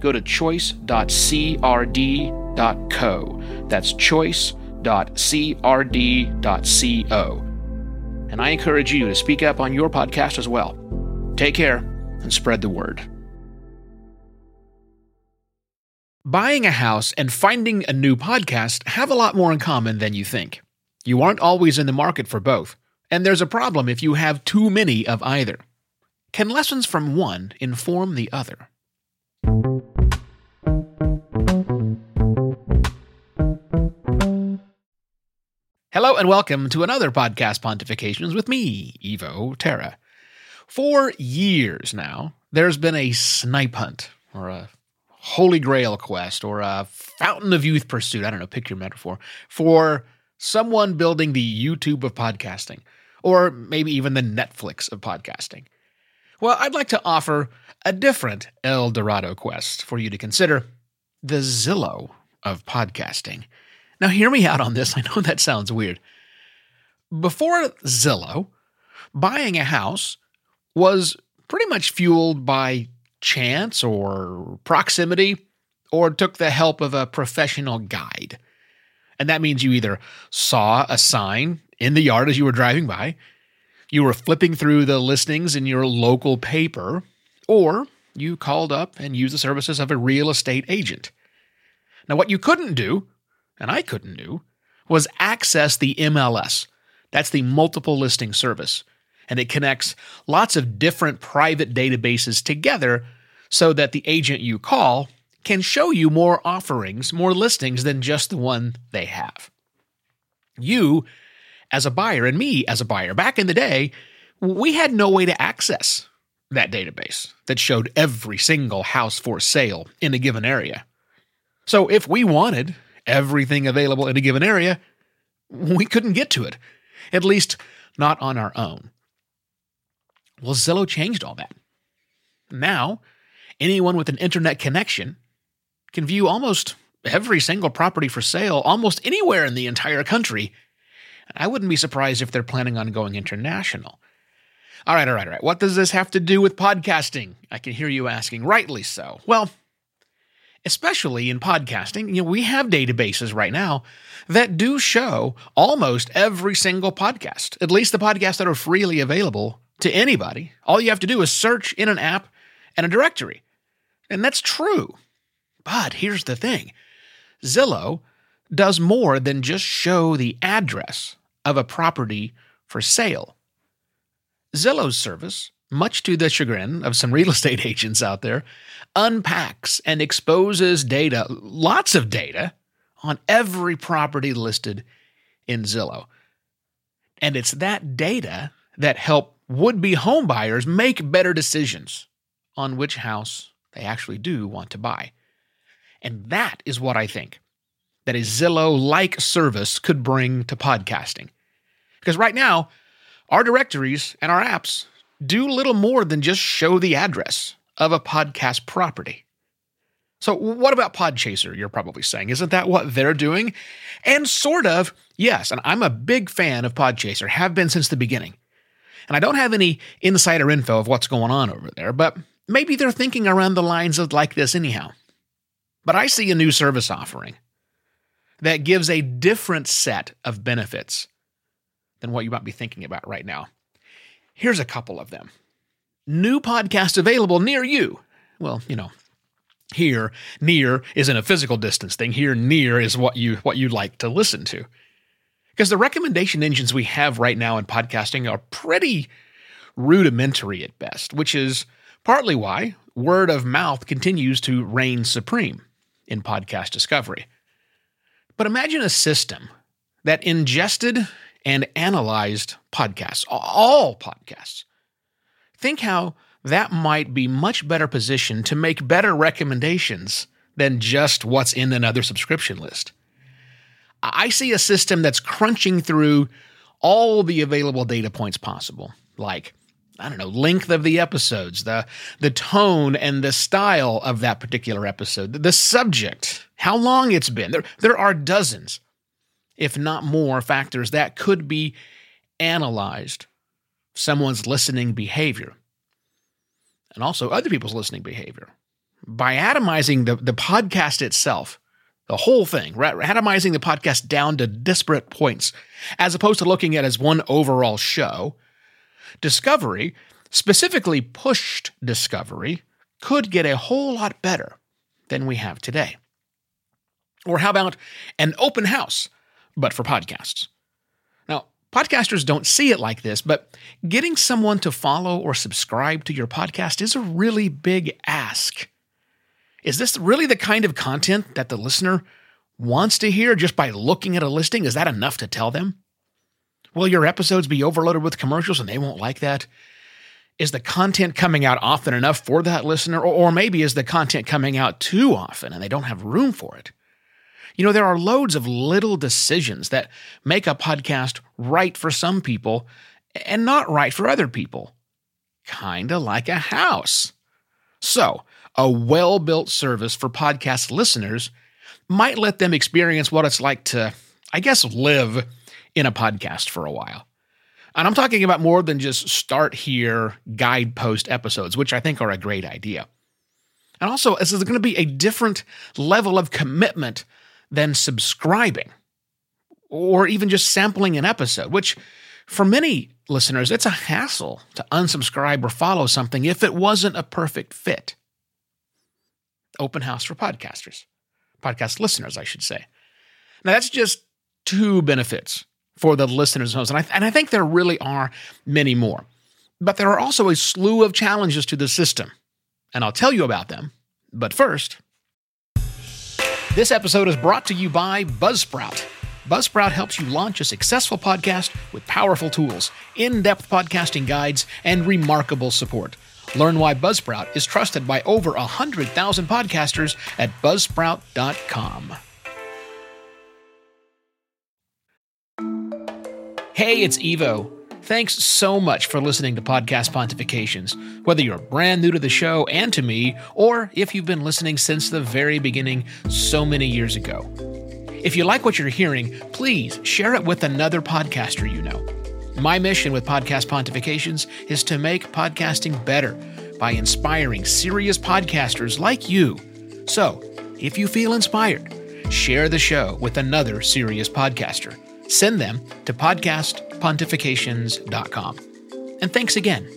go to choice.crd.co. That's choice.crd.co. And I encourage you to speak up on your podcast as well. Take care and spread the word. Buying a house and finding a new podcast have a lot more in common than you think. You aren't always in the market for both, and there's a problem if you have too many of either. Can lessons from one inform the other? And welcome to another podcast Pontifications with me, Evo Terra. For years now, there's been a snipe hunt or a holy grail quest or a fountain of youth pursuit. I don't know, pick your metaphor for someone building the YouTube of podcasting or maybe even the Netflix of podcasting. Well, I'd like to offer a different El Dorado quest for you to consider the Zillow of podcasting. Now, hear me out on this. I know that sounds weird. Before Zillow, buying a house was pretty much fueled by chance or proximity or took the help of a professional guide. And that means you either saw a sign in the yard as you were driving by, you were flipping through the listings in your local paper, or you called up and used the services of a real estate agent. Now, what you couldn't do, and I couldn't do, was access the MLS. That's the multiple listing service. And it connects lots of different private databases together so that the agent you call can show you more offerings, more listings than just the one they have. You, as a buyer, and me as a buyer, back in the day, we had no way to access that database that showed every single house for sale in a given area. So if we wanted everything available in a given area, we couldn't get to it, at least not on our own. Well, Zillow changed all that. Now, anyone with an internet connection can view almost every single property for sale almost anywhere in the entire country. I wouldn't be surprised if they're planning on going international. All right, all right, all right. What does this have to do with podcasting? I can hear you asking, rightly so. Well, especially in podcasting, you know, we have databases right now that do show almost every single podcast, at least the podcasts that are freely available to anybody. All you have to do is search in an app and a directory. And that's true. But here's the thing Zillow does more than just show the address of a property for sale. Zillow's service, much to the chagrin of some real estate agents out there, unpacks and exposes data, lots of data, on every property listed in Zillow. And it's that data that help would-be homebuyers make better decisions on which house they actually do want to buy. And that is what I think that a Zillow like service could bring to podcasting. Because right now, our directories and our apps do little more than just show the address of a podcast property. So, what about Podchaser? You're probably saying. Isn't that what they're doing? And sort of, yes. And I'm a big fan of Podchaser, have been since the beginning. And I don't have any insider info of what's going on over there, but maybe they're thinking around the lines of like this anyhow. But I see a new service offering that gives a different set of benefits than what you might be thinking about right now. Here's a couple of them. New podcast available near you. Well, you know, here near isn't a physical distance thing. Here near is what you what you like to listen to. Because the recommendation engines we have right now in podcasting are pretty rudimentary at best, which is partly why word of mouth continues to reign supreme in podcast discovery. But imagine a system that ingested and analyzed podcasts, all podcasts. Think how that might be much better positioned to make better recommendations than just what's in another subscription list. I see a system that's crunching through all the available data points possible, like I don't know, length of the episodes, the the tone and the style of that particular episode, the subject, how long it's been. There there are dozens, if not more, factors that could be analyzed. Someone's listening behavior. And also other people's listening behavior. By atomizing the, the podcast itself the whole thing, atomizing the podcast down to disparate points, as opposed to looking at as one overall show, Discovery, specifically pushed Discovery, could get a whole lot better than we have today. Or how about an open house, but for podcasts? Now, podcasters don't see it like this, but getting someone to follow or subscribe to your podcast is a really big ask. Is this really the kind of content that the listener wants to hear just by looking at a listing? Is that enough to tell them? Will your episodes be overloaded with commercials and they won't like that? Is the content coming out often enough for that listener? Or, maybe is the content coming out too often and they don't have room for it? You know, there are loads of little decisions that make a podcast right for some people and not right for other people. Kinda like a house. So, a well built service for podcast listeners might let them experience what it's like to, I guess, live in a podcast for a while. And I'm talking about more than just start here guidepost episodes, which I think are a great idea. And also, this is going to be a different level of commitment than subscribing or even just sampling an episode, which for many listeners, it's a hassle to unsubscribe or follow something if it wasn't a perfect fit. Open house for podcasters, podcast listeners, I should say. Now, that's just two benefits for the listeners' homes. And I, and I think there really are many more. But there are also a slew of challenges to the system. And I'll tell you about them. But first, this episode is brought to you by Buzzsprout. Buzzsprout helps you launch a successful podcast with powerful tools, in depth podcasting guides, and remarkable support. Learn why Buzzsprout is trusted by over 100,000 podcasters at buzzsprout.com. Hey, it's Evo. Thanks so much for listening to Podcast Pontifications, whether you're brand new to the show and to me, or if you've been listening since the very beginning so many years ago. If you like what you're hearing, please share it with another podcaster you know. My mission with Podcast Pontifications is to make podcasting better by inspiring serious podcasters like you. So, if you feel inspired, share the show with another serious podcaster. Send them to podcastpontifications.com. And thanks again.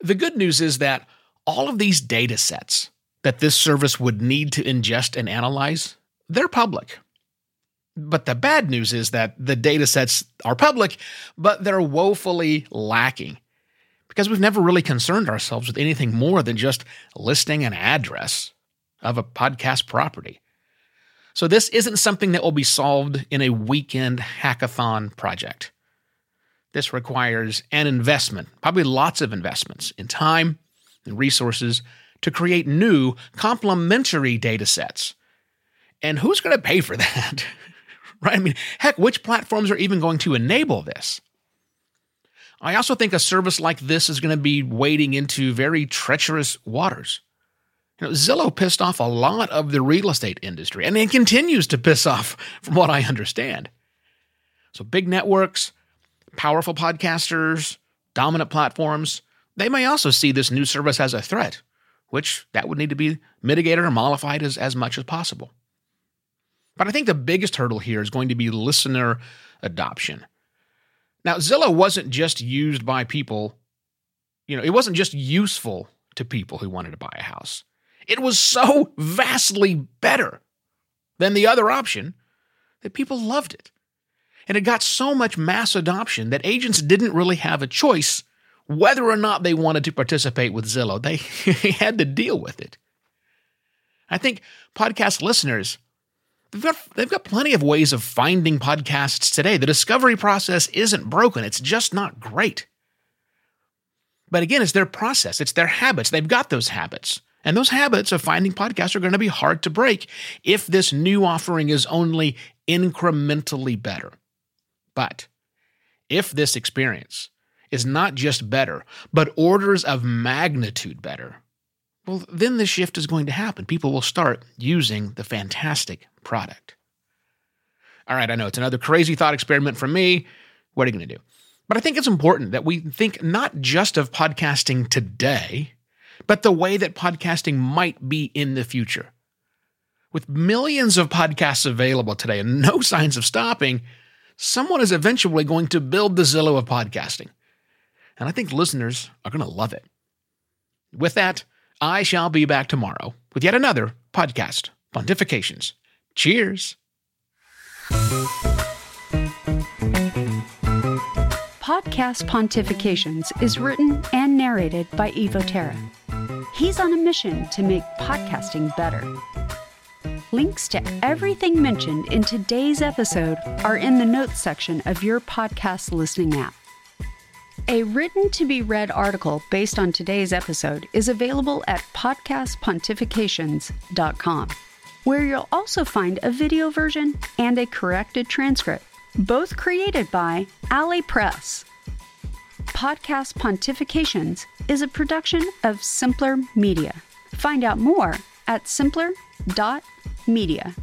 The good news is that all of these data sets that this service would need to ingest and analyze, they're public. But the bad news is that the data sets are public, but they're woefully lacking because we've never really concerned ourselves with anything more than just listing an address of a podcast property. So, this isn't something that will be solved in a weekend hackathon project. This requires an investment, probably lots of investments in time and resources to create new complementary data sets. And who's going to pay for that? right? I mean, heck, which platforms are even going to enable this? I also think a service like this is going to be wading into very treacherous waters. You know, Zillow pissed off a lot of the real estate industry, and it continues to piss off, from what I understand. So, big networks, powerful podcasters, dominant platforms, they may also see this new service as a threat, which that would need to be mitigated or mollified as, as much as possible. But I think the biggest hurdle here is going to be listener adoption. Now, Zillow wasn't just used by people, you know, it wasn't just useful to people who wanted to buy a house. It was so vastly better than the other option that people loved it. And it got so much mass adoption that agents didn't really have a choice whether or not they wanted to participate with Zillow. They had to deal with it. I think podcast listeners They've got, they've got plenty of ways of finding podcasts today. The discovery process isn't broken, it's just not great. But again, it's their process, it's their habits. They've got those habits. And those habits of finding podcasts are going to be hard to break if this new offering is only incrementally better. But if this experience is not just better, but orders of magnitude better, well, then the shift is going to happen. People will start using the fantastic product. All right, I know it's another crazy thought experiment from me. What are you going to do? But I think it's important that we think not just of podcasting today, but the way that podcasting might be in the future. With millions of podcasts available today and no signs of stopping, someone is eventually going to build the Zillow of podcasting. And I think listeners are going to love it. With that, I shall be back tomorrow with yet another podcast, Pontifications. Cheers. Podcast Pontifications is written and narrated by Evo Terra. He's on a mission to make podcasting better. Links to everything mentioned in today's episode are in the notes section of your podcast listening app. A written to be read article based on today's episode is available at podcastpontifications.com, where you'll also find a video version and a corrected transcript, both created by Alley Press. Podcast Pontifications is a production of Simpler Media. Find out more at simpler.media.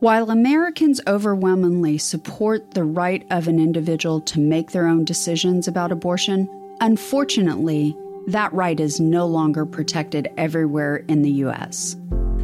While Americans overwhelmingly support the right of an individual to make their own decisions about abortion, unfortunately, that right is no longer protected everywhere in the U.S.